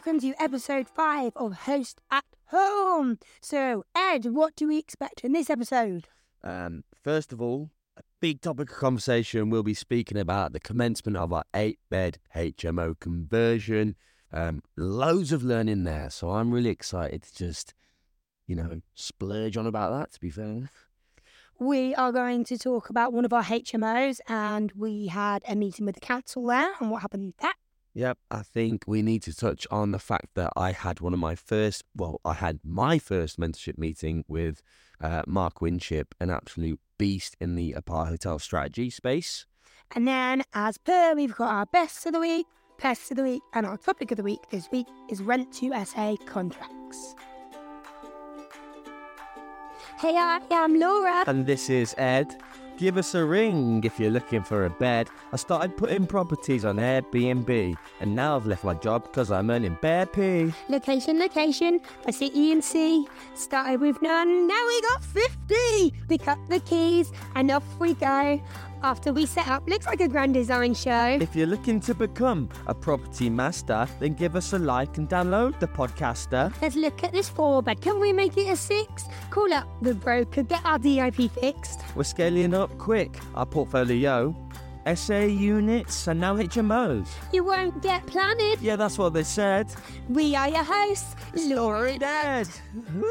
welcome to episode five of Host at Home. So, Ed, what do we expect in this episode? Um, first of all, a big topic of conversation. We'll be speaking about the commencement of our eight-bed HMO conversion. Um, loads of learning there, so I'm really excited to just, you know, splurge on about that. To be fair. We are going to talk about one of our HMOs, and we had a meeting with the council there, and what happened with that. Yep, I think we need to touch on the fact that I had one of my first, well, I had my first mentorship meeting with uh, Mark Winship, an absolute beast in the Apart Hotel strategy space. And then, as per, we've got our best of the week, pests of the week, and our topic of the week this week is Rent to SA contracts. Hey, I am Laura. And this is Ed. Give us a ring if you're looking for a bed. I started putting properties on Airbnb, and now I've left my job because I'm earning bare pay. Location, location, by City and C. Started with none, now we got 50. Pick up the keys, and off we go. After we set up, looks like a grand design show. If you're looking to become a property master, then give us a like and download the podcaster. Let's look at this four bed. Can we make it a six? Call up the broker, get our DIP fixed. We're scaling up quick. Our portfolio, SA units, and now HMOs. You won't get planted. Yeah, that's what they said. We are your hosts, Laura and Ed. Woo,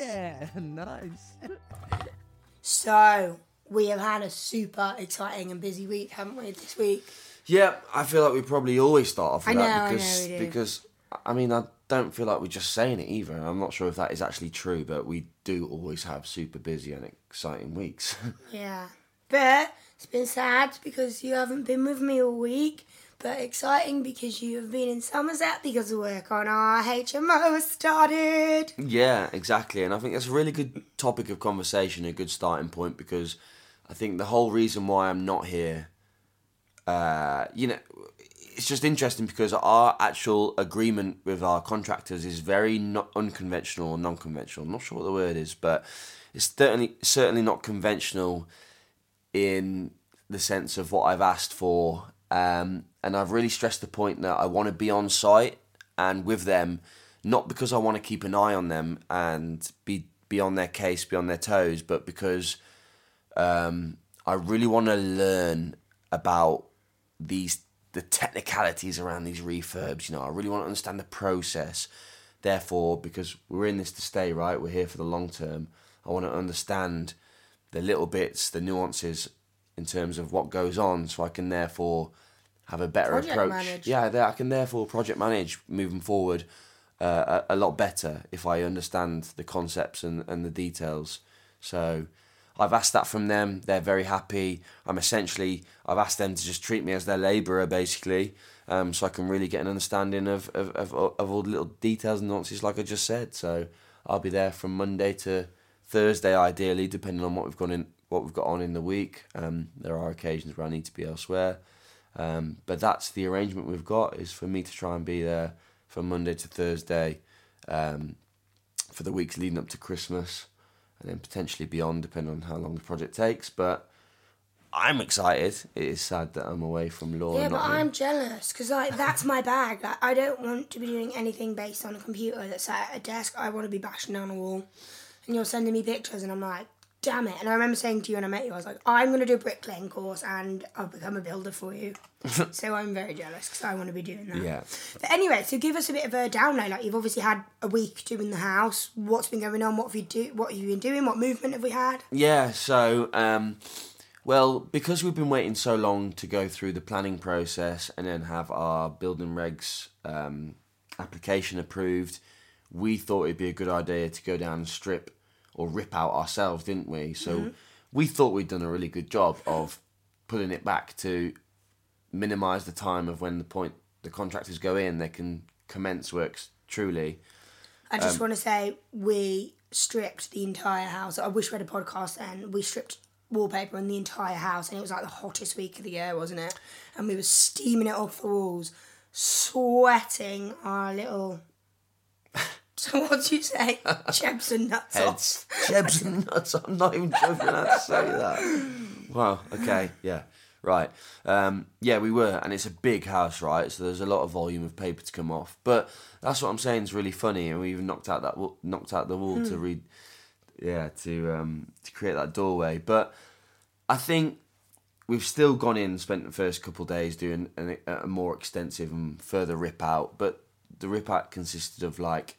yeah, nice. So, we have had a super exciting and busy week, haven't we, this week? Yeah, I feel like we probably always start off with I know, that I because know we do. because I mean I don't feel like we're just saying it either. I'm not sure if that is actually true, but we do always have super busy and exciting weeks. Yeah. But it's been sad because you haven't been with me all week. But exciting because you have been in Somerset because the work on our HMO has started. yeah, exactly, and I think that's a really good topic of conversation, a good starting point because I think the whole reason why I'm not here, uh, you know, it's just interesting because our actual agreement with our contractors is very not unconventional or non-conventional. I'm not sure what the word is, but it's certainly certainly not conventional in the sense of what I've asked for. Um, and I've really stressed the point that I want to be on site and with them, not because I want to keep an eye on them and be be on their case, be on their toes, but because um, I really want to learn about these the technicalities around these refurbs. You know, I really want to understand the process. Therefore, because we're in this to stay, right? We're here for the long term. I want to understand the little bits, the nuances in terms of what goes on, so I can therefore have a better Project approach. manage. Yeah, I can therefore project manage moving forward uh, a, a lot better if I understand the concepts and, and the details. So I've asked that from them. They're very happy. I'm essentially I've asked them to just treat me as their labourer basically, um, so I can really get an understanding of, of, of, of all the little details and nuances like I just said. So I'll be there from Monday to Thursday ideally, depending on what we've got in what we've got on in the week. Um, there are occasions where I need to be elsewhere. Um, but that's the arrangement we've got is for me to try and be there from Monday to Thursday um, for the weeks leading up to Christmas and then potentially beyond, depending on how long the project takes. But I'm excited. It is sad that I'm away from law. Yeah, and but. I'm jealous because like that's my bag. Like, I don't want to be doing anything based on a computer that's at a desk. I want to be bashing down a wall, and you're sending me pictures, and I'm like, damn it. And I remember saying to you when I met you, I was like, I'm going to do a bricklaying course, and I'll become a builder for you. so I'm very jealous because I want to be doing that. Yeah. But anyway, so give us a bit of a download. Like you've obviously had a week doing the house. What's been going on? What have you do? What have you been doing? What movement have we had? Yeah, so, um, well, because we've been waiting so long to go through the planning process and then have our building regs um, application approved, we thought it'd be a good idea to go down and strip or rip out ourselves, didn't we? So mm-hmm. we thought we'd done a really good job of pulling it back to minimise the time of when the point the contractors go in, they can commence works truly. I just um, want to say we stripped the entire house. I wish we had a podcast then. We stripped wallpaper on the entire house, and it was like the hottest week of the year, wasn't it? And we were steaming it off the walls, sweating our little. So what do you say? Chebs and nuts Heads. off. Jebs and nuts. I'm not even joking how to say that. Wow. Okay. Yeah. Right. Um, yeah, we were, and it's a big house, right? So there's a lot of volume of paper to come off. But that's what I'm saying is really funny, and we even knocked out that knocked out the wall to read, yeah, to um, to create that doorway. But I think we've still gone in, and spent the first couple of days doing an, a more extensive and further rip out. But the rip out consisted of like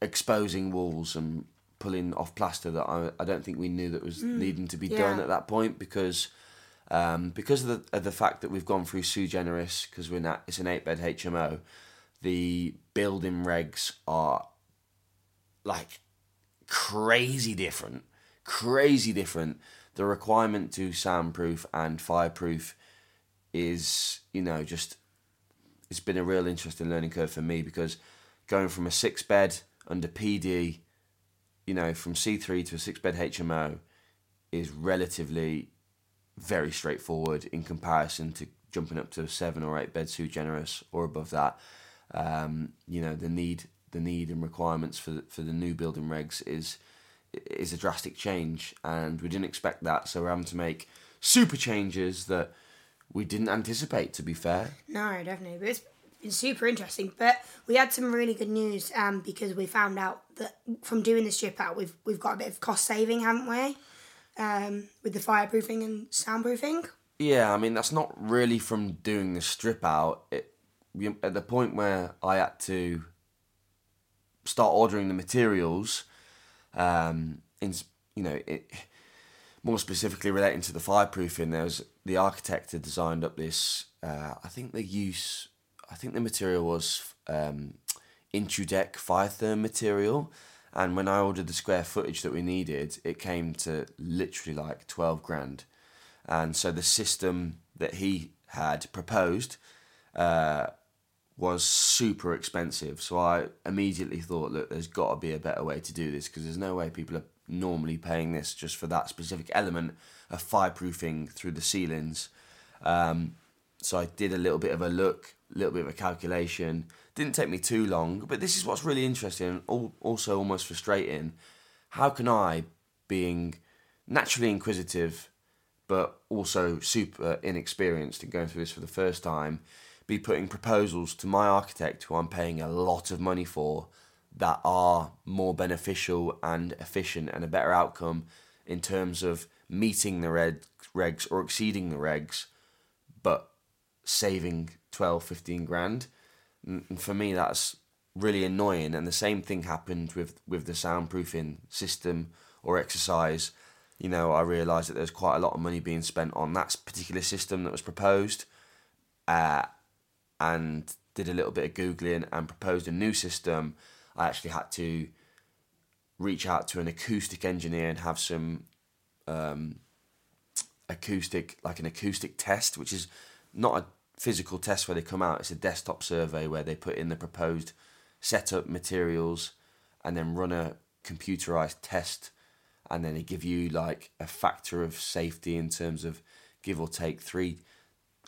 exposing walls and pulling off plaster that I, I don't think we knew that was needing to be done at that point because um, because of the, of the fact that we've gone through sui generis because we're not it's an eight bed HMO the building regs are like crazy different crazy different. The requirement to soundproof and fireproof is you know just it's been a real interesting learning curve for me because going from a six bed under PD, you know, from C3 to a six bed HMO is relatively very straightforward in comparison to jumping up to a seven or eight bed sui generis or above that. Um, you know, the need the need and requirements for the, for the new building regs is is a drastic change, and we didn't expect that, so we're having to make super changes that we didn't anticipate. To be fair, No, definitely. But it's super interesting. But we had some really good news um, because we found out that from doing the strip out, we've we've got a bit of cost saving, haven't we? Um, with the fireproofing and soundproofing. Yeah, I mean that's not really from doing the strip out. It at the point where I had to start ordering the materials, um, in you know it more specifically relating to the fireproofing. There was the architect had designed up this. Uh, I think the use, I think the material was um, Intudec Firetherm material. And when I ordered the square footage that we needed, it came to literally like 12 grand. And so the system that he had proposed uh, was super expensive. So I immediately thought, look, there's got to be a better way to do this because there's no way people are normally paying this just for that specific element of fireproofing through the ceilings. Um, so I did a little bit of a look, little bit of a calculation. Didn't take me too long, but this is what's really interesting and also almost frustrating. How can I, being naturally inquisitive, but also super inexperienced in going through this for the first time, be putting proposals to my architect, who I'm paying a lot of money for, that are more beneficial and efficient and a better outcome in terms of meeting the regs or exceeding the regs, but saving 12, 15 grand. And for me, that's really annoying. And the same thing happened with, with the soundproofing system or exercise. You know, I realised that there's quite a lot of money being spent on that particular system that was proposed, uh, and did a little bit of googling and proposed a new system. I actually had to reach out to an acoustic engineer and have some um, acoustic, like an acoustic test, which is not a physical test where they come out. It's a desktop survey where they put in the proposed setup materials and then run a computerized test, and then they give you like a factor of safety in terms of give or take three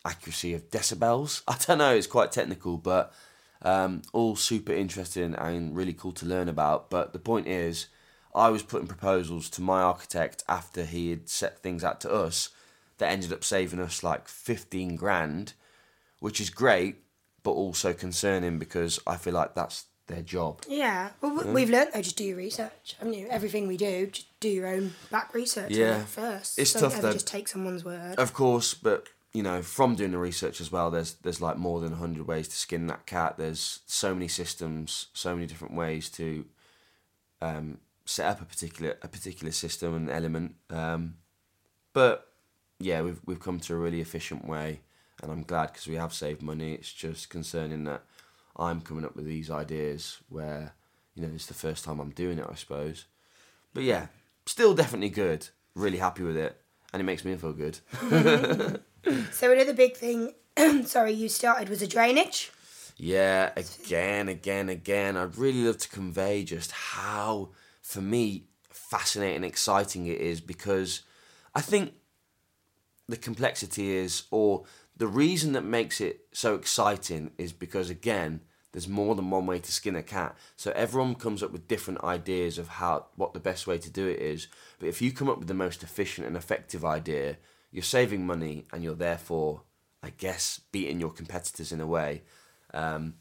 accuracy of decibels. I don't know. It's quite technical, but um, all super interesting and really cool to learn about. But the point is, I was putting proposals to my architect after he had set things out to us that ended up saving us like 15 grand, which is great, but also concerning because I feel like that's their job. Yeah. Well, we we've learned though, just do your research, haven't you? Everything we do, just do your own back research Yeah. first. It's Don't tough ever though. just take someone's word. Of course, but you know, from doing the research as well, there's there's like more than hundred ways to skin that cat. There's so many systems, so many different ways to um, set up a particular a particular system and element. Um, but yeah, we've we've come to a really efficient way, and I'm glad because we have saved money. It's just concerning that I'm coming up with these ideas where you know it's the first time I'm doing it, I suppose. But yeah, still definitely good. Really happy with it, and it makes me feel good. So another big thing, sorry, you started was a drainage. Yeah, again, again, again. I'd really love to convey just how, for me, fascinating and exciting it is because I think the complexity is, or the reason that makes it so exciting is because, again, there's more than one way to skin a cat. So everyone comes up with different ideas of how what the best way to do it is. But if you come up with the most efficient and effective idea, you're saving money and you're therefore, I guess, beating your competitors in a way. Um,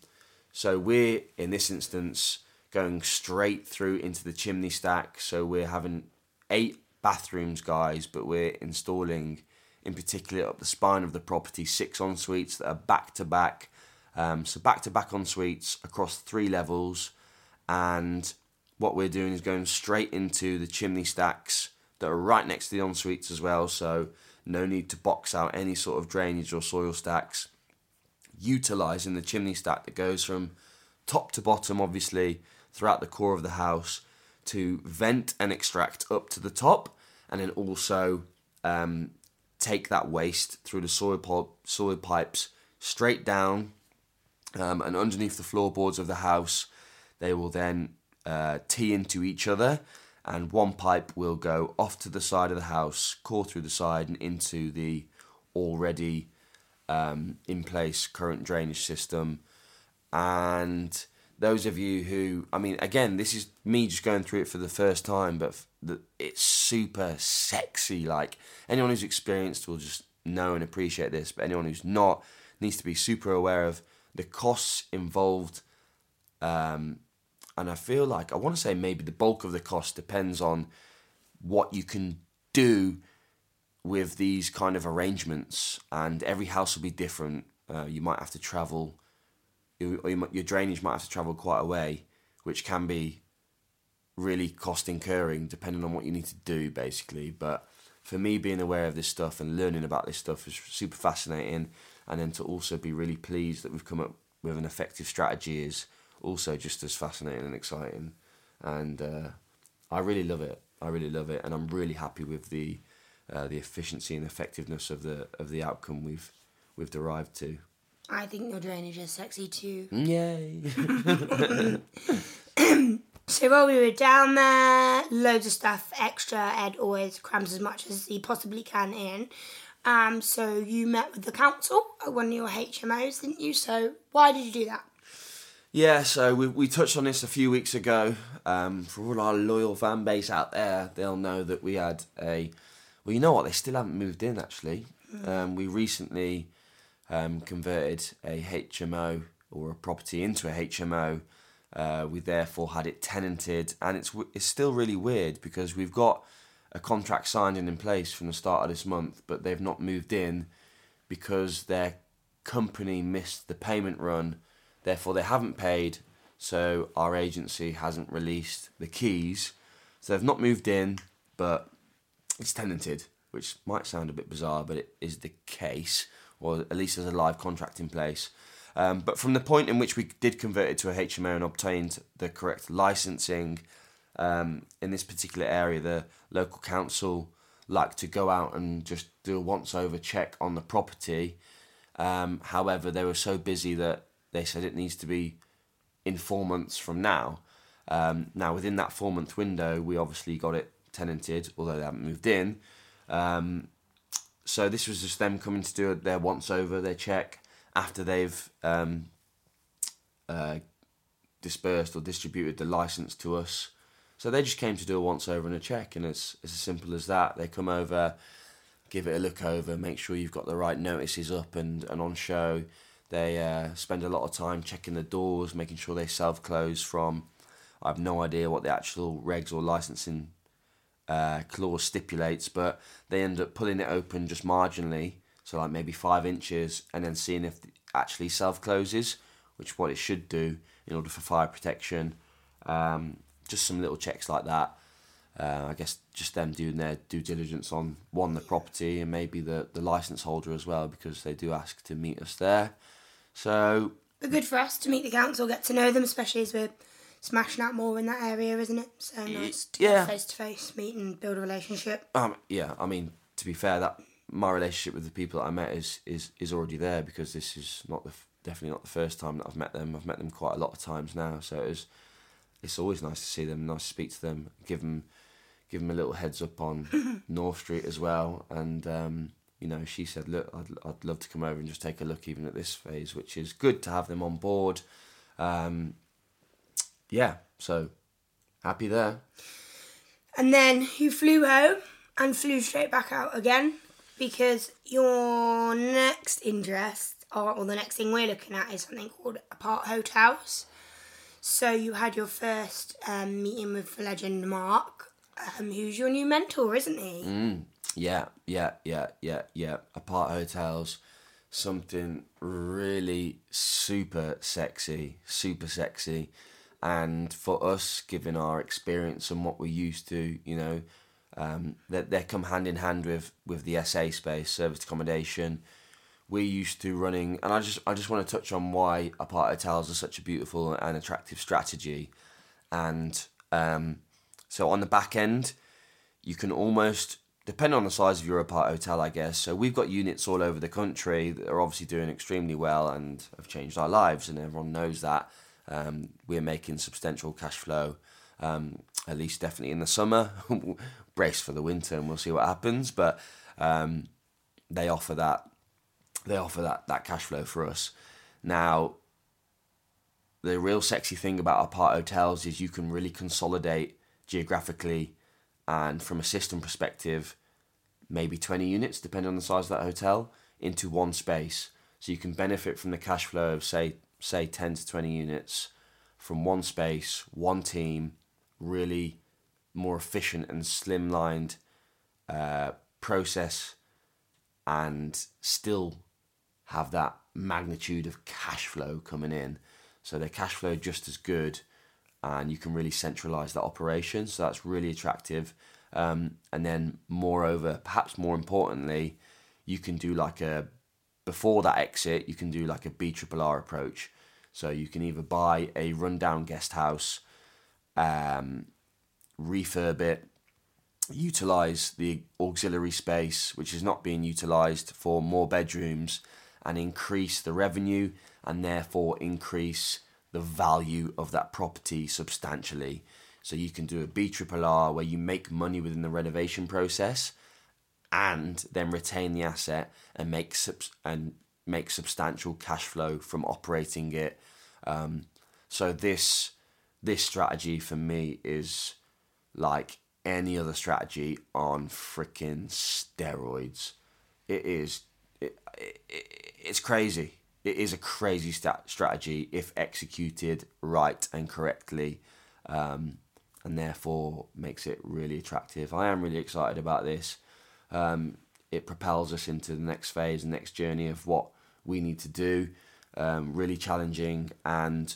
so we're in this instance going straight through into the chimney stack. So we're having eight bathrooms, guys, but we're installing in particular up the spine of the property six en suites that are back to back. Um, so back to back en suites across three levels, and what we're doing is going straight into the chimney stacks that are right next to the en suites as well. So no need to box out any sort of drainage or soil stacks. Utilizing the chimney stack that goes from top to bottom, obviously, throughout the core of the house to vent and extract up to the top, and then also um, take that waste through the soil, soil pipes straight down um, and underneath the floorboards of the house. They will then uh, tee into each other, and one pipe will go off to the side of the house, core through the side, and into the already um, in place current drainage system. And those of you who, I mean, again, this is me just going through it for the first time, but it's super sexy. Like anyone who's experienced will just know and appreciate this, but anyone who's not needs to be super aware of the costs involved um, and I feel like I want to say maybe the bulk of the cost depends on what you can do with these kind of arrangements, and every house will be different. Uh, you might have to travel, or you your drainage might have to travel quite a way, which can be really cost incurring depending on what you need to do, basically. But for me, being aware of this stuff and learning about this stuff is super fascinating, and then to also be really pleased that we've come up with an effective strategy is also just as fascinating and exciting. And uh, I really love it. I really love it, and I'm really happy with the uh, the efficiency and effectiveness of the of the outcome we've we've derived to. I think your drainage is sexy too. Yay! so while we were down there, loads of stuff extra. Ed always crams as much as he possibly can in. Um, so you met with the council at one of your HMOs, didn't you? So why did you do that? Yeah, so we, we touched on this a few weeks ago. Um, for all our loyal fan base out there, they'll know that we had a. Well, you know what? They still haven't moved in, actually. Mm. Um, we recently um, converted a HMO or a property into a HMO. Uh, we therefore had it tenanted, and it's it's still really weird because we've got a contract signed and in place from the start of this month, but they've not moved in because their company missed the payment run Therefore, they haven't paid, so our agency hasn't released the keys. So they've not moved in, but it's tenanted, which might sound a bit bizarre, but it is the case, or at least there's a live contract in place. Um, but from the point in which we did convert it to a HMO and obtained the correct licensing um, in this particular area, the local council like to go out and just do a once over check on the property. Um, however, they were so busy that they said it needs to be in four months from now. Um, now, within that four month window, we obviously got it tenanted, although they haven't moved in. Um, so this was just them coming to do their once over, their check after they've um, uh, dispersed or distributed the license to us. So they just came to do a once over and a check, and it's it's as simple as that. They come over, give it a look over, make sure you've got the right notices up and, and on show. They uh, spend a lot of time checking the doors, making sure they self close from. I have no idea what the actual regs or licensing uh, clause stipulates, but they end up pulling it open just marginally, so like maybe five inches, and then seeing if it actually self closes, which is what it should do in order for fire protection. Um, just some little checks like that. Uh, I guess just them doing their due diligence on one the property and maybe the the license holder as well because they do ask to meet us there. So. But good for us to meet the council, get to know them, especially as we're smashing out more in that area, isn't it? So nice yeah. face to face meet and build a relationship. Um, yeah, I mean, to be fair, that my relationship with the people that I met is is, is already there because this is not the definitely not the first time that I've met them. I've met them quite a lot of times now, so it's it's always nice to see them, nice to speak to them, give them give them a little heads up on North Street as well, and um, you know, she said, look, I'd, I'd love to come over and just take a look even at this phase, which is good to have them on board. Um, yeah, so happy there. And then you flew home and flew straight back out again. Because your next interest, or, or the next thing we're looking at, is something called apart hotels. So you had your first um, meeting with the legend Mark, um, who's your new mentor, isn't he? Yeah, yeah, yeah, yeah, yeah. Apart hotels, something really super sexy, super sexy. And for us, given our experience and what we're used to, you know, um, that they, come hand in hand with with the SA space, service accommodation. We're used to running, and I just I just want to touch on why apart hotels are such a beautiful and attractive strategy. And um, so on the back end, you can almost depend on the size of your apart hotel, I guess. So we've got units all over the country that are obviously doing extremely well and have changed our lives, and everyone knows that. Um, we're making substantial cash flow, um, at least definitely in the summer. Brace for the winter, and we'll see what happens. But um, they offer that they offer that that cash flow for us. Now, the real sexy thing about apart hotels is you can really consolidate geographically and from a system perspective, maybe 20 units, depending on the size of that hotel, into one space. So you can benefit from the cash flow of say say 10 to 20 units from one space, one team, really more efficient and slimlined uh, process, and still have that magnitude of cash flow coming in. So their cash flow just as good, and you can really centralize that operation. So that's really attractive. Um, and then, moreover, perhaps more importantly, you can do like a before that exit, you can do like a B triple R approach. So you can either buy a rundown guest house, um, refurb it, utilize the auxiliary space, which is not being utilized for more bedrooms, and increase the revenue and therefore increase the value of that property substantially. So you can do a triple R where you make money within the renovation process and then retain the asset and make subs- and make substantial cash flow from operating it. Um, so this this strategy for me is like any other strategy on freaking steroids. It is it, it, it's crazy. It is a crazy stat- strategy if executed right and correctly, um, and therefore makes it really attractive. I am really excited about this. Um, it propels us into the next phase, the next journey of what we need to do. Um, really challenging and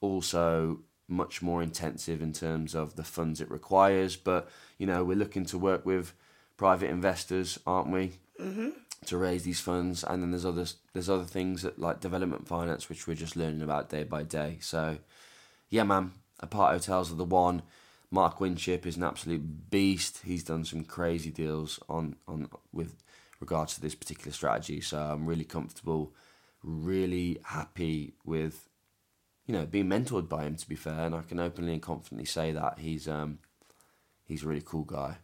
also much more intensive in terms of the funds it requires. But you know, we're looking to work with private investors, aren't we? Mm-hmm. To raise these funds, and then there's other there's other things that like development finance, which we're just learning about day by day. So, yeah, man, apart hotels are the one. Mark Winship is an absolute beast. He's done some crazy deals on on with regards to this particular strategy. So I'm really comfortable, really happy with, you know, being mentored by him. To be fair, and I can openly and confidently say that he's um he's a really cool guy.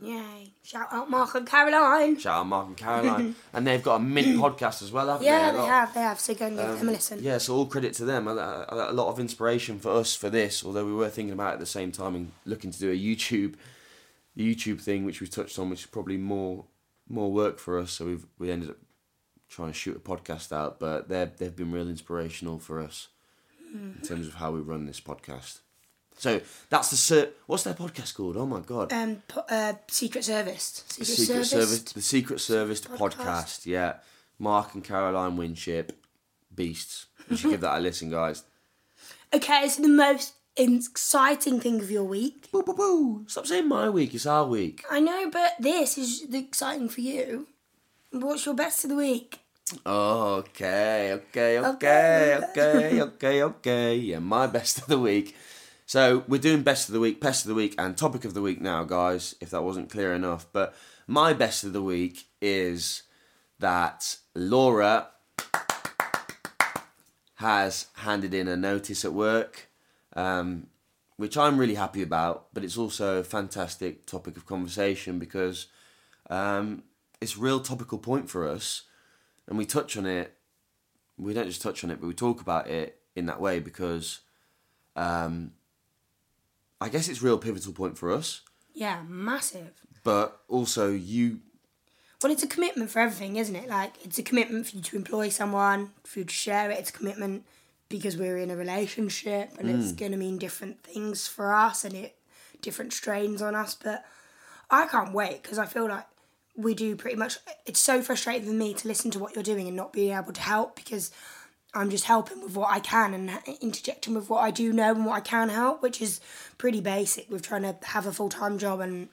Yay. Shout out Mark and Caroline. Shout out Mark and Caroline, and they've got a mint podcast as well, haven't Yeah, they? A they have, they have. So go and give Um, them a listen. Yeah, so all credit to them. A, a, a lot of inspiration for us for this, although we were thinking about it at the same time and looking to do a YouTube YouTube thing, which we touched on, which is probably more more work for us. So we've we ended up trying to shoot a podcast out, but they've they've been real inspirational for us in terms of how we run this podcast. So that's the ser- what's their podcast called? Oh my god, Um, po- uh, Secret Service. Secret, Secret Service. The Secret Service podcast. podcast. Yeah, Mark and Caroline Winship, beasts. You should give that a listen, guys. Okay, so the most exciting thing of your week. Boo, boo, boo. Stop saying my week. It's our week. I know, but this is the exciting for you. What's your best of the week? Okay, okay, okay, Okay. okay, okay, okay. Yeah, my best of the week. So we're doing best of the week, best of the week, and topic of the week now, guys. If that wasn't clear enough, but my best of the week is that Laura has handed in a notice at work, um, which I'm really happy about. But it's also a fantastic topic of conversation because um, it's a real topical point for us, and we touch on it. We don't just touch on it, but we talk about it in that way because um, I guess it's a real pivotal point for us. Yeah, massive. But also, you Well, it's a commitment for everything, isn't it? Like, it's a commitment for you to employ someone, for you to share it. It's a commitment because we're in a relationship and it's going to mean different things for us and it different strains on us. But I can't wait because I feel like we do pretty much. It's so frustrating for me to listen to what you're doing and not being able to help because I'm just helping with what I can and interjecting with what I do know and what I can help, which is pretty basic with trying to have a full time job and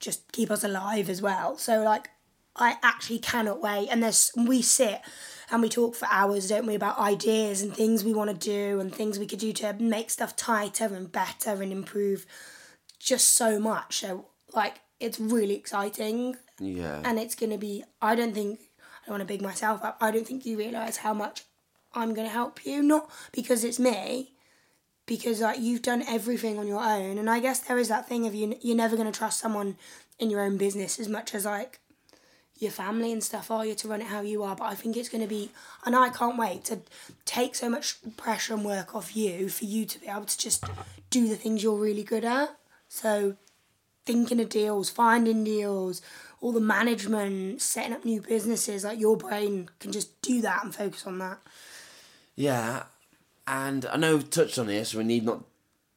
just keep us alive as well. So like I actually cannot wait. And there's we sit and we talk for hours, don't we, about ideas and things we want to do and things we could do to make stuff tighter and better and improve just so much. So like it's really exciting Yeah. and it's gonna be I don't think I don't want to big myself up. I don't think you realise how much I'm gonna help you. Not because it's me, because like you've done everything on your own. And I guess there is that thing of you you're never gonna trust someone in your own business as much as like your family and stuff are you to run it how you are. But I think it's gonna be and I can't wait to take so much pressure and work off you for you to be able to just do the things you're really good at. So thinking of deals, finding deals, all the management, setting up new businesses, like your brain can just do that and focus on that. Yeah, and I know we've touched on this. We need not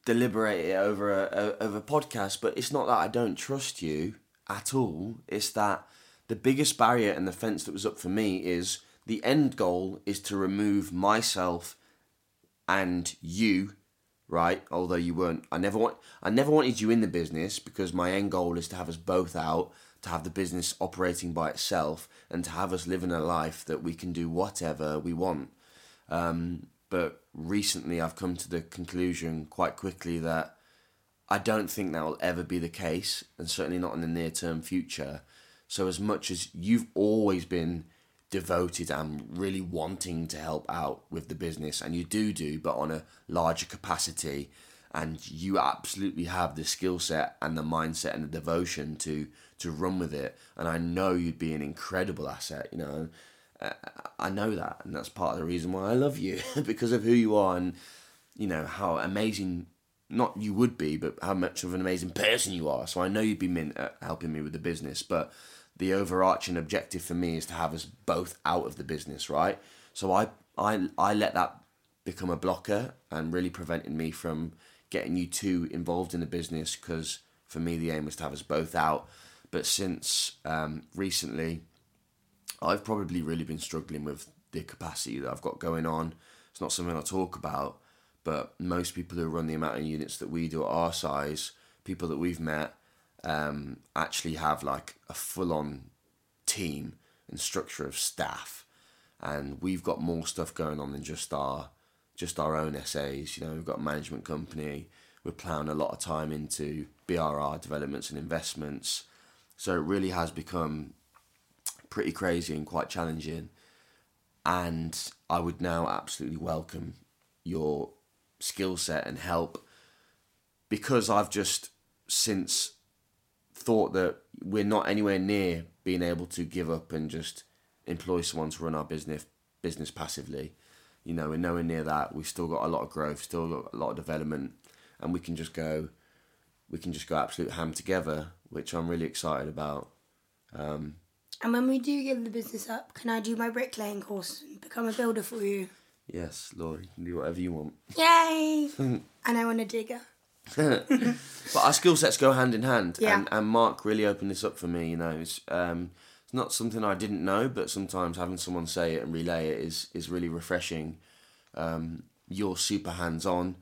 deliberate it over a, over a podcast, but it's not that I don't trust you at all. It's that the biggest barrier and the fence that was up for me is the end goal is to remove myself and you, right? Although you weren't, I never want, I never wanted you in the business because my end goal is to have us both out, to have the business operating by itself, and to have us living a life that we can do whatever we want. Um, but recently, I've come to the conclusion quite quickly that I don't think that will ever be the case, and certainly not in the near term future. So, as much as you've always been devoted and really wanting to help out with the business, and you do do, but on a larger capacity, and you absolutely have the skill set and the mindset and the devotion to to run with it, and I know you'd be an incredible asset. You know, uh, I know that, and that's part of the reason why I love you because of who you are and you know how amazing not you would be, but how much of an amazing person you are. So I know you'd be mint at helping me with the business, but the overarching objective for me is to have us both out of the business, right? So I I I let that become a blocker and really preventing me from getting you two involved in the business because for me the aim was to have us both out. But since um, recently, I've probably really been struggling with the capacity that I've got going on. It's not something I talk about, but most people who run the amount of units that we do at our size, people that we've met, um, actually have like a full on team and structure of staff. And we've got more stuff going on than just our just our own SAs. You know, we've got a management company. We're plowing a lot of time into BRR developments and investments. So it really has become pretty crazy and quite challenging. And I would now absolutely welcome your skill set and help because I've just since thought that we're not anywhere near being able to give up and just employ someone to run our business business passively. You know, we're nowhere near that. We've still got a lot of growth, still got a lot of development, and we can just go, we can just go absolute ham together, which I'm really excited about. Um, And when we do give the business up, can I do my bricklaying course and become a builder for you? yes, Laura, you can do whatever you want. Yay! and I want a digger. But our skill sets go hand in hand. Yeah. And, and Mark really opened this up for me. You know, it's um, it's not something I didn't know, but sometimes having someone say it and relay it is is really refreshing. Um, you're super hands on.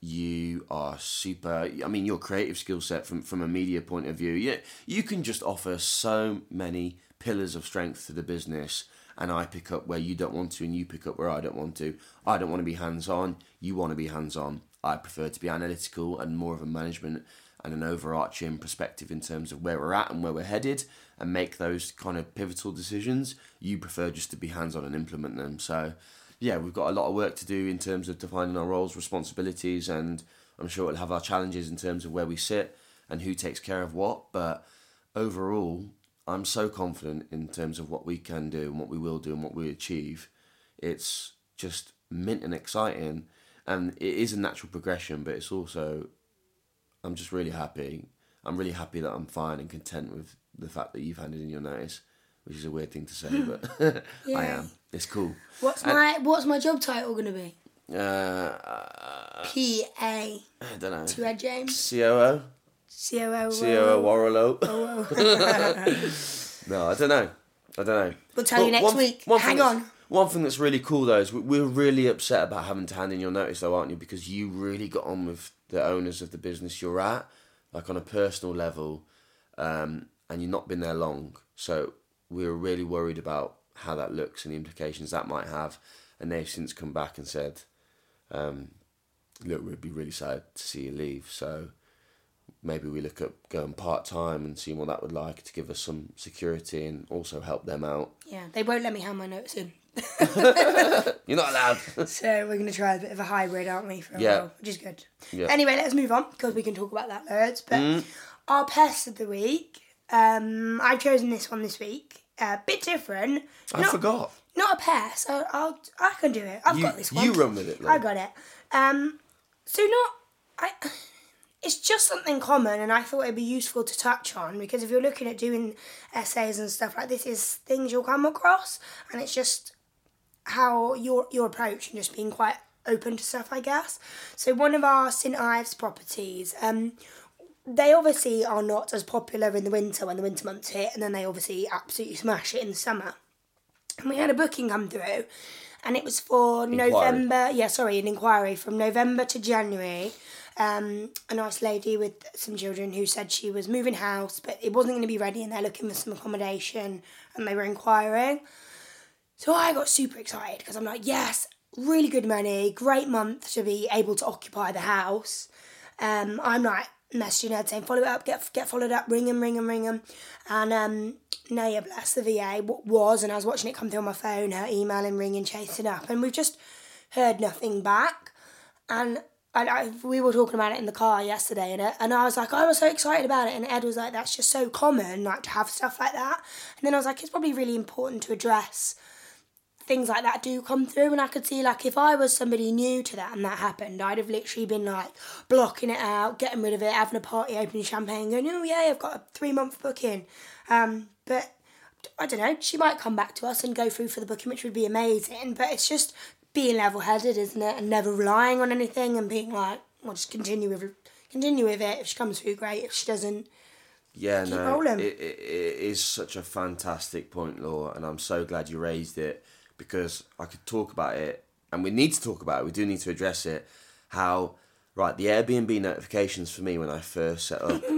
You are super. I mean, your creative skill set from from a media point of view. Yeah, you can just offer so many pillars of strength to the business. And I pick up where you don't want to, and you pick up where I don't want to. I don't want to be hands on. You want to be hands on. I prefer to be analytical and more of a management and an overarching perspective in terms of where we're at and where we're headed and make those kind of pivotal decisions. You prefer just to be hands on and implement them. So, yeah, we've got a lot of work to do in terms of defining our roles, responsibilities, and I'm sure we'll have our challenges in terms of where we sit and who takes care of what. But overall, I'm so confident in terms of what we can do and what we will do and what we achieve. It's just mint and exciting and it is a natural progression but it's also i'm just really happy i'm really happy that i'm fine and content with the fact that you've handed in your notice which is a weird thing to say, but I am. It's cool. What's my What's my job title gonna be? Uh, uh, P A I don't know. to Ed James. COO? C O O. COO Warrelo? no, I don't know. I don't know. We'll tell you next one- week. one Hang on. One thing that's really cool though is we- we're really upset about having to hand in your notice though, aren't you? Because you really got on with the owners of the business you're at, like on a personal level, um, and you've not been there long. So we were really worried about how that looks and the implications that might have. And they've since come back and said, um, look, we'd be really sad to see you leave. So maybe we look at going part time and seeing what that would like to give us some security and also help them out. Yeah, they won't let me hand my notes in. You're not allowed. So we're going to try a bit of a hybrid, aren't we, for a Yeah. while, which is good. Yeah. Anyway, let's move on because we can talk about that loads. But Mm. our pest of the week, um, I've chosen this one this week. A bit different. I not, forgot. Not a pest. I, I'll, I can do it. I've You, got this one. you run with it. I got it. Um, so not I. It's just something common, and I thought it'd be useful to touch on because if you're looking at doing SAs and stuff like this, is things you'll come across, and it's just how your your approach and just being quite open to stuff, I guess. So one of our St Ives properties, um, they obviously are not as popular in the winter when the winter months hit, and then they obviously absolutely smash it in the summer. And we had a booking come through, and it was for November. Yeah, sorry, an inquiry from November to January. Um, a nice lady with some children who said she was moving house, but it wasn't going to be ready, and they're looking for some accommodation, and they were inquiring. So I got super excited because I'm like, yes, really good money, great month to be able to occupy the house. Um, I'm like messaging Ed saying, follow it up, get get followed up, ring him, ring him, ring him. And um, Naya, bless the VA, what was, and I was watching it come through on my phone, her emailing, ringing, chasing up, and we've just heard nothing back. And I, I, we were talking about it in the car yesterday, and, and I was like, I was so excited about it, and Ed was like, that's just so common, like to have stuff like that. And then I was like, it's probably really important to address things like that do come through and I could see like if I was somebody new to that and that happened, I'd have literally been like blocking it out, getting rid of it, having a party, opening champagne, going, Oh yeah, I've got a three month booking. Um, but I don't know, she might come back to us and go through for the booking, which would be amazing. But it's just being level headed, isn't it? And never relying on anything and being like, well just continue with continue with it. If she comes through, great. If she doesn't, Yeah, no, it, it, it is such a fantastic point, Law, and I'm so glad you raised it because I could talk about it, and we need to talk about it. We do need to address it. How right the Airbnb notifications for me when I first set up.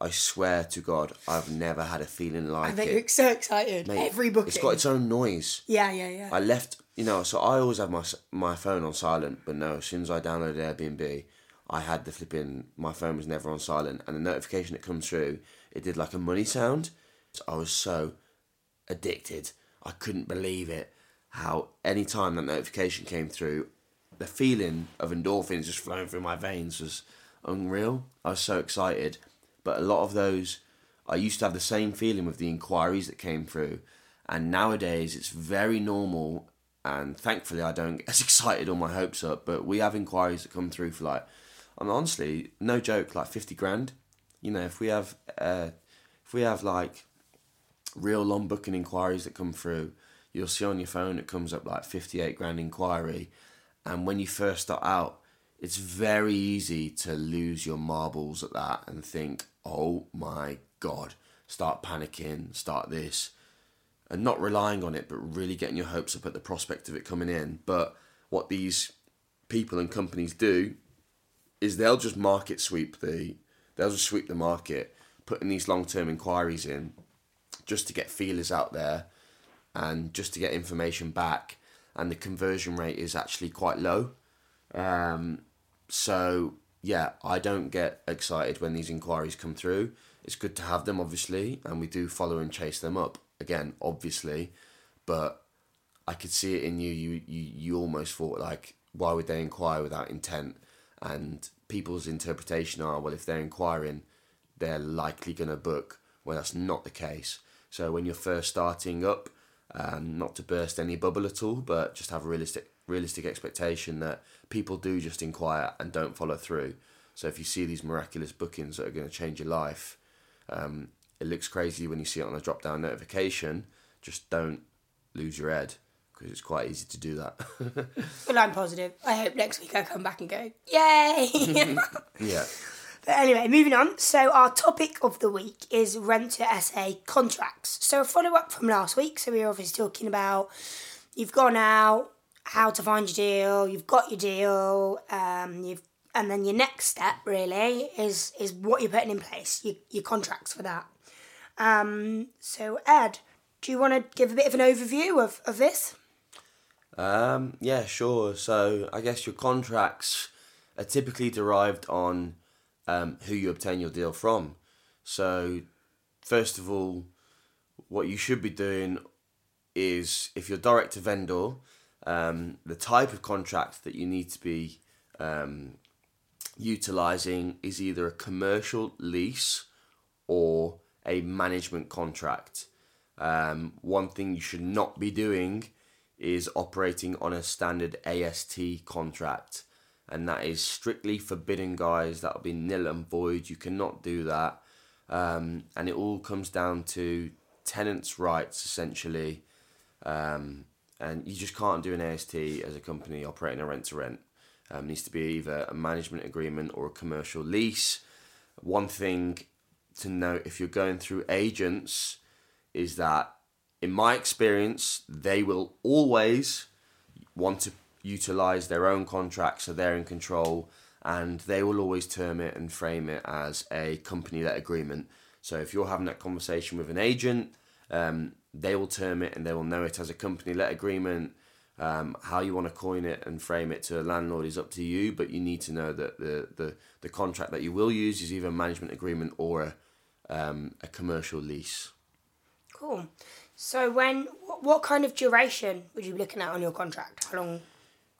I swear to God, I've never had a feeling I like bet it. you're so excited. Mate, Every booking. It's got its own noise. yeah, yeah, yeah. I left, you know, so I always have my my phone on silent, but no, as soon as I downloaded Airbnb, I had the flipping, my phone was never on silent, and the notification that comes through, it did like a money sound. So I was so addicted. I couldn't believe it. How any time that notification came through, the feeling of endorphins just flowing through my veins was unreal. I was so excited. But a lot of those, I used to have the same feeling with the inquiries that came through. And nowadays it's very normal. And thankfully, I don't get as excited or my hopes up. But we have inquiries that come through for like, I'm honestly, no joke, like 50 grand. You know, if we have, uh, if we have like real long booking inquiries that come through, you'll see on your phone it comes up like 58 grand inquiry. And when you first start out, it's very easy to lose your marbles at that and think, oh my God, start panicking, start this. And not relying on it, but really getting your hopes up at the prospect of it coming in. But what these people and companies do is they'll just market sweep the they'll just sweep the market, putting these long term inquiries in just to get feelers out there and just to get information back and the conversion rate is actually quite low. Um, so yeah, I don't get excited when these inquiries come through. It's good to have them obviously and we do follow and chase them up again obviously, but I could see it in you. You you you almost thought like, why would they inquire without intent? And people's interpretation are, well, if they're inquiring, they're likely going to book. Well, that's not the case. So when you're first starting up, um, not to burst any bubble at all, but just have a realistic realistic expectation that people do just inquire and don't follow through. So if you see these miraculous bookings that are going to change your life, um, it looks crazy when you see it on a drop down notification, just don't lose your head because it's quite easy to do that. Well, I'm positive. I hope next week I come back and go, yay! yeah. But anyway, moving on. So our topic of the week is rent to SA contracts. So a follow up from last week. So we were obviously talking about you've gone out, how to find your deal, you've got your deal, um, you've and then your next step really is is what you're putting in place, your, your contracts for that. Um, so Ed, do you want to give a bit of an overview of, of this? Um, yeah, sure. So I guess your contracts are typically derived on um, who you obtain your deal from. So, first of all, what you should be doing is if you're direct to vendor, um, the type of contract that you need to be um, utilizing is either a commercial lease or a management contract. Um, one thing you should not be doing is operating on a standard AST contract, and that is strictly forbidden, guys. That'll be nil and void. You cannot do that, um, and it all comes down to tenants' rights essentially. Um, and you just can't do an AST as a company operating a rent to rent. Um, needs to be either a management agreement or a commercial lease. One thing to note if you're going through agents is that, in my experience, they will always want to utilize their own contract so they're in control and they will always term it and frame it as a company let agreement. So if you're having that conversation with an agent, um, they will term it and they will know it as a company let agreement. Um, how you want to coin it and frame it to a landlord is up to you, but you need to know that the, the, the contract that you will use is either a management agreement or a, um, a commercial lease. Cool. So when what, kind of duration would you be looking at on your contract? How long?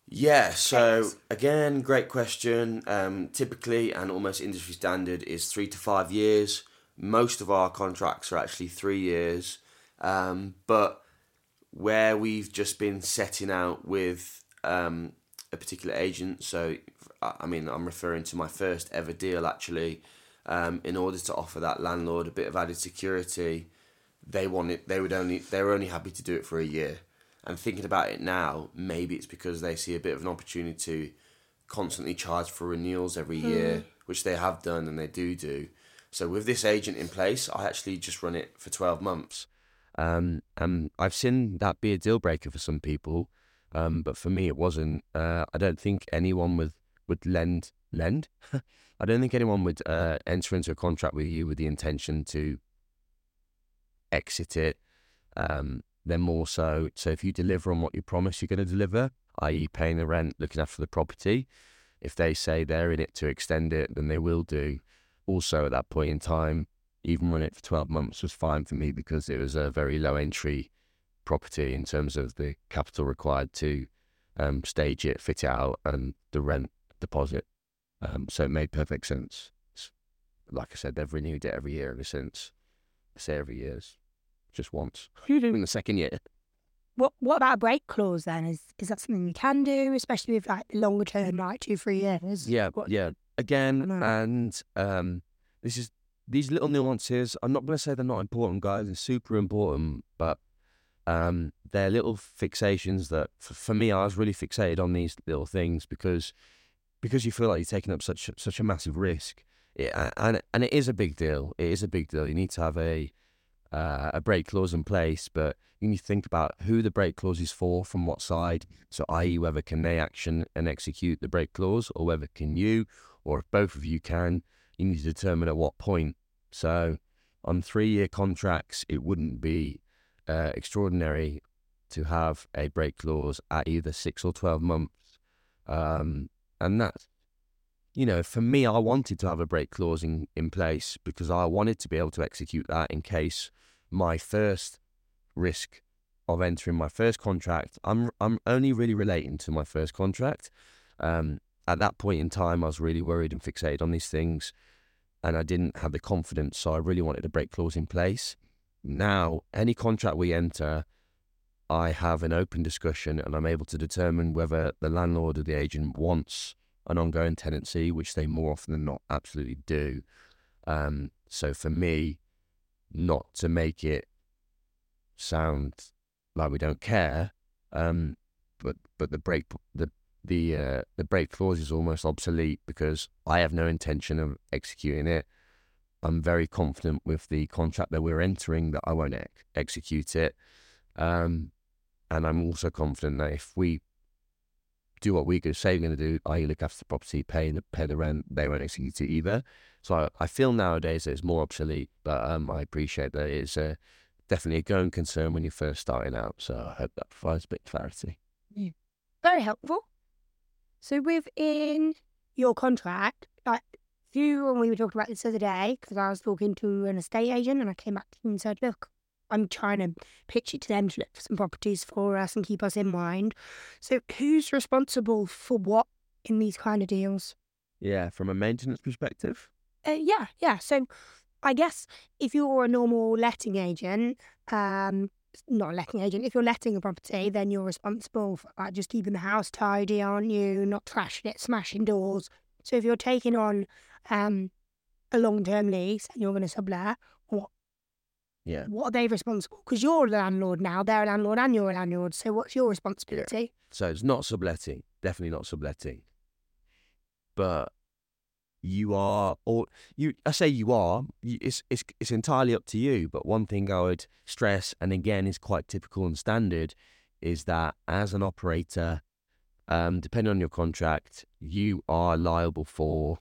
Yeah, so again, great question. Um, typically, and almost industry standard is three to five years. Most of our contracts are actually three years, um, but where we've just been setting out with um, a particular agent, so I mean, I'm referring to my first ever deal actually. Um, in order to offer that landlord a bit of added security, they wanted they would only they were only happy to do it for a year. And thinking about it now, maybe it's because they see a bit of an opportunity to constantly charge for renewals every year, which they have done and they do do. So with this agent in place, I actually just run it for twelve months. Um, and I've seen that be a deal breaker for some people, um, but for me it wasn't. Uh, I don't think anyone would would lend lend. I don't think anyone would uh, enter into a contract with you with the intention to exit it. Um, then more so, so if you deliver on what you promise you're going to deliver, i.e., paying the rent, looking after the property, if they say they're in it to extend it, then they will do. Also, at that point in time, even run it for 12 months was fine for me because it was a very low entry property in terms of the capital required to um, stage it, fit it out, and the rent deposit. Um, so it made perfect sense. Like I said, they've renewed it every year ever since. I say every year, it's just once. You do in the second year. What what about a break clause then? Is is that something you can do, especially with like longer term, like two, three years? Yeah, What- yeah. Again, and um, this is these little nuances. I'm not going to say they're not important, guys. They're super important, but um, they're little fixations that, for, for me, I was really fixated on these little things because because you feel like you're taking up such such a massive risk. It, and and it is a big deal. It is a big deal. You need to have a uh, a break clause in place, but you need to think about who the break clause is for, from what side. So, i.e., whether can they action and execute the break clause, or whether can you, or if both of you can, you need to determine at what point. So, on three-year contracts, it wouldn't be uh, extraordinary to have a break clause at either six or twelve months, um, and that's you know, for me, I wanted to have a break clause in, in place because I wanted to be able to execute that in case my first risk of entering my first contract. I'm I'm only really relating to my first contract. Um, at that point in time, I was really worried and fixated on these things, and I didn't have the confidence. So I really wanted a break clause in place. Now, any contract we enter, I have an open discussion, and I'm able to determine whether the landlord or the agent wants an ongoing tenancy, which they more often than not absolutely do. Um, so for me, not to make it sound like we don't care, um, but but the break the the uh, the break clause is almost obsolete because I have no intention of executing it. I'm very confident with the contract that we're entering that I won't ex- execute it, um, and I'm also confident that if we do what we could say we're going to do, i.e., look after the property, pay the pay the rent, they won't execute it either. So I, I feel nowadays that it's more obsolete, but um, I appreciate that it's uh, definitely a going concern when you're first starting out. So I hope that provides a bit of clarity. Very helpful. So within your contract, like you and we were talking about this the other day, because I was talking to an estate agent and I came back to him and said, look, I'm trying to pitch it to them to look for some properties for us and keep us in mind. So who's responsible for what in these kind of deals? Yeah, from a maintenance perspective. Uh, yeah, yeah. So I guess if you're a normal letting agent, um, not a letting agent, if you're letting a property, then you're responsible for like, just keeping the house tidy, aren't you? Not trashing it, smashing doors. So if you're taking on um, a long term lease and you're going to sublet, Yeah. what are they responsible? Because you're a landlord now, they're a landlord and you're a landlord. So what's your responsibility? So it's not subletting, definitely not subletting. But you are, or you, I say you are. you- It's it's it's entirely up to you. But one thing I would stress, and again is quite typical and standard, is that as an operator, um, depending on your contract, you are liable for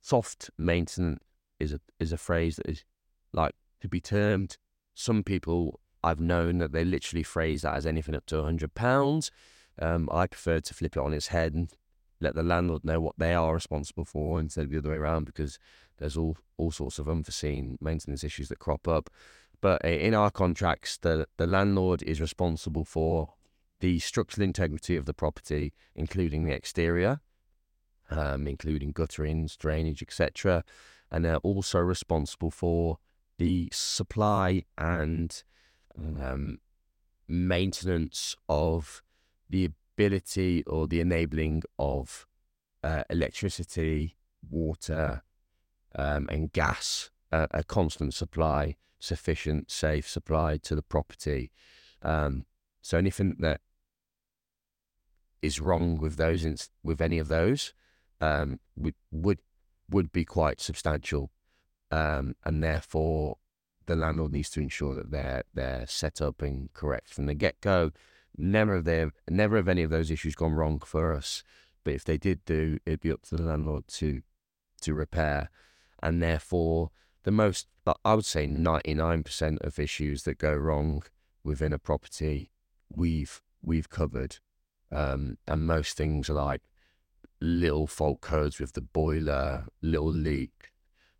soft maintenance. Is a is a phrase that is like to be termed. Some people I've known that they literally phrase that as anything up to a hundred pounds. Um, I prefer to flip it on its head and let the landlord know what they are responsible for instead of the other way around because there's all, all sorts of unforeseen maintenance issues that crop up. But in our contracts, the, the landlord is responsible for the structural integrity of the property, including the exterior, um, including gutterings, drainage, etc. And they're also responsible for the supply and um, maintenance of the ability or the enabling of uh, electricity, water, um, and gas, uh, a constant supply, sufficient, safe supply to the property. Um, so anything that is wrong with those, with any of those, um, would would would be quite substantial, um, and therefore the landlord needs to ensure that they're they're set up and correct from the get go. Never have they never have any of those issues gone wrong for us. But if they did do, it'd be up to the landlord to to repair, and therefore the most I would say ninety nine percent of issues that go wrong within a property we've we've covered, um, and most things are like little fault codes with the boiler, little leak,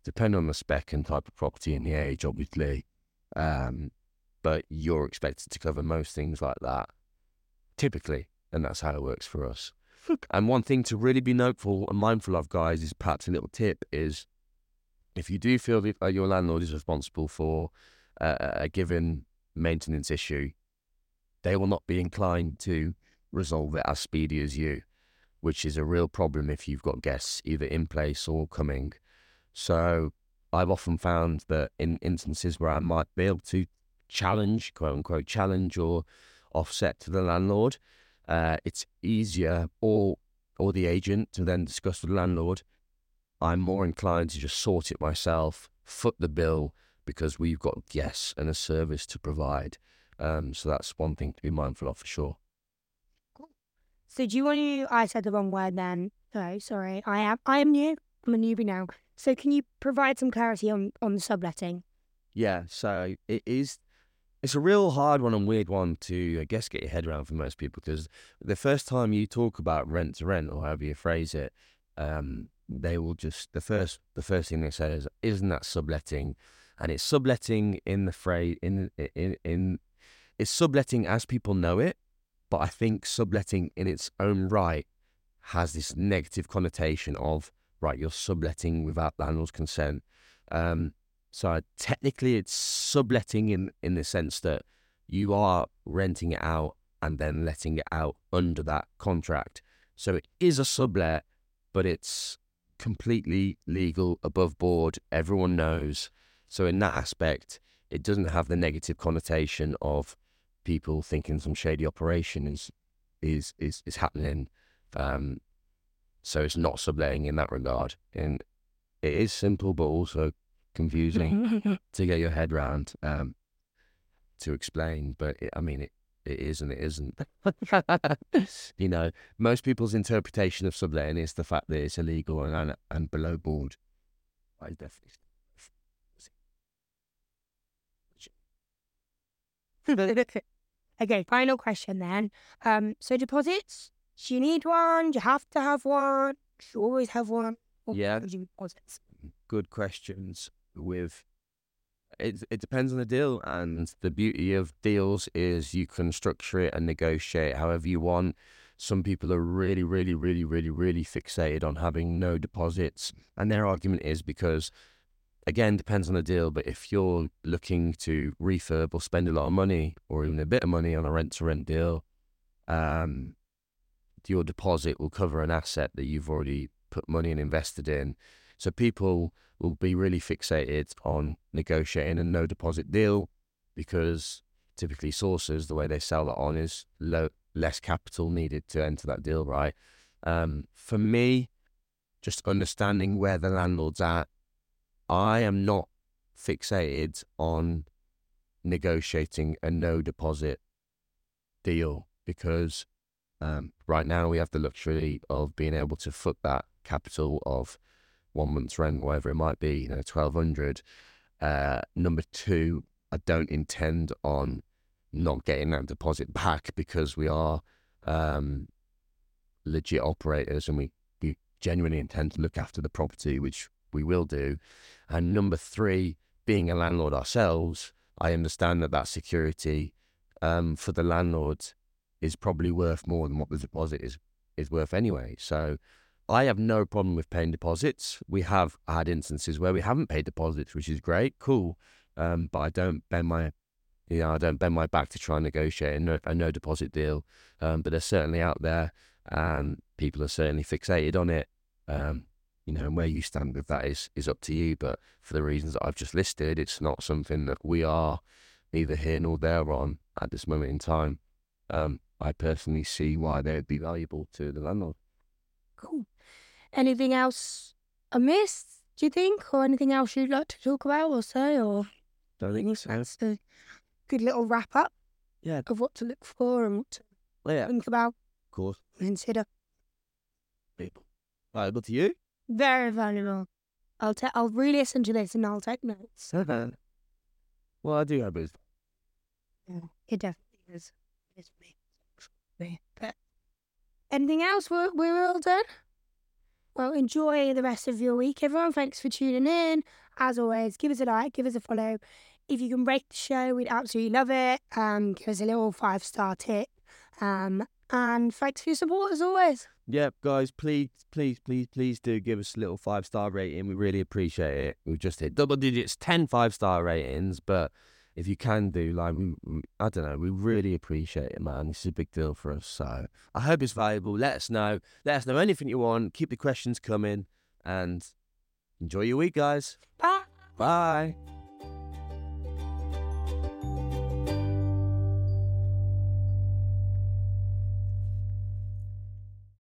depending on the spec and type of property and the age, obviously. Um, but you're expected to cover most things like that, typically, and that's how it works for us. and one thing to really be noteful and mindful of, guys, is perhaps a little tip is if you do feel that uh, your landlord is responsible for uh, a given maintenance issue, they will not be inclined to resolve it as speedy as you, which is a real problem if you've got guests either in place or coming. So I've often found that in instances where I might be able to challenge, quote unquote, challenge or offset to the landlord, uh, it's easier or or the agent to then discuss with the landlord. I'm more inclined to just sort it myself, foot the bill because we've got guests and a service to provide. Um, so that's one thing to be mindful of for sure. So do you want to? I said the wrong word then. No, sorry. I am. I am new. I'm a newbie now. So can you provide some clarity on on subletting? Yeah, so it is. It's a real hard one and weird one to, I guess, get your head around for most people because the first time you talk about rent to rent or however you phrase it, um, they will just the first the first thing they say is, "Isn't that subletting?" And it's subletting in the phrase in in in it's subletting as people know it, but I think subletting in its own right has this negative connotation of right, you're subletting without landlord's consent. Um, so technically, it's subletting in in the sense that you are renting it out and then letting it out under that contract. So it is a sublet, but it's completely legal, above board. Everyone knows. So in that aspect, it doesn't have the negative connotation of people thinking some shady operation is is is is happening. Um, so it's not subletting in that regard, and it is simple but also confusing to get your head round um, to explain. But it, I mean, it it is and it isn't. you know, most people's interpretation of subletting is the fact that it's illegal and and, and below board. I definitely. okay, final question then. Um, so deposits, you need one? Do you have to have one? Do you always have one? Or Yeah. do you deposits? good questions with it, it depends on the deal and the beauty of deals is you can structure it and negotiate however you want some people are really really really really really fixated on having no deposits and their argument is because again depends on the deal but if you're looking to refurb or spend a lot of money or even a bit of money on a rent to rent deal um your deposit will cover an asset that you've already put money and invested in so people will be really fixated on negotiating a no deposit deal because typically sources, the way they sell that on is low, less capital needed to enter that deal, right? Um, for me, just understanding where the landlord's at, I am not fixated on negotiating a no deposit deal because um, right now we have the luxury of being able to foot that capital of one month's rent, whatever it might be, you know, twelve hundred. Uh, number two, I don't intend on not getting that deposit back because we are um, legit operators and we, we genuinely intend to look after the property, which we will do. And number three, being a landlord ourselves, I understand that that security um, for the landlord is probably worth more than what the deposit is is worth anyway. So I have no problem with paying deposits. We have had instances where we haven't paid deposits, which is great, cool. Um, but I don't bend my, you know, I don't bend my back to try and negotiate a no, a no deposit deal. Um, but they're certainly out there, and people are certainly fixated on it. Um, you know, and where you stand with that is is up to you. But for the reasons that I've just listed, it's not something that we are neither here nor there on at this moment in time. Um, I personally see why they would be valuable to the landlord. Cool. Anything else amiss, do you think? Or anything else you'd like to talk about or say? Or Don't think so. that's a good little wrap up Yeah. of what to look for and what to Yeah, think about, Of course. consider. People. Valuable to you? Very valuable. I'll ta- I'll re-listen to this and I'll take notes. well, I do hope it's. Yeah, it definitely is. It's me. Me. But anything else? We're, we're all done. Well, enjoy the rest of your week, everyone. Thanks for tuning in. As always, give us a like, give us a follow. If you can rate the show, we'd absolutely love it. Um, give us a little five star tip. Um, and thanks for your support as always. Yep, guys, please, please, please, please do give us a little five star rating. We really appreciate it. We've just hit double digits, 10 five star ratings, but if you can do, like, we, we- I don't know, we really appreciate it, man. This is a big deal for us. So I hope it's valuable. Let us know. Let us know anything you want. Keep the questions coming and enjoy your week, guys. Bye. Bye.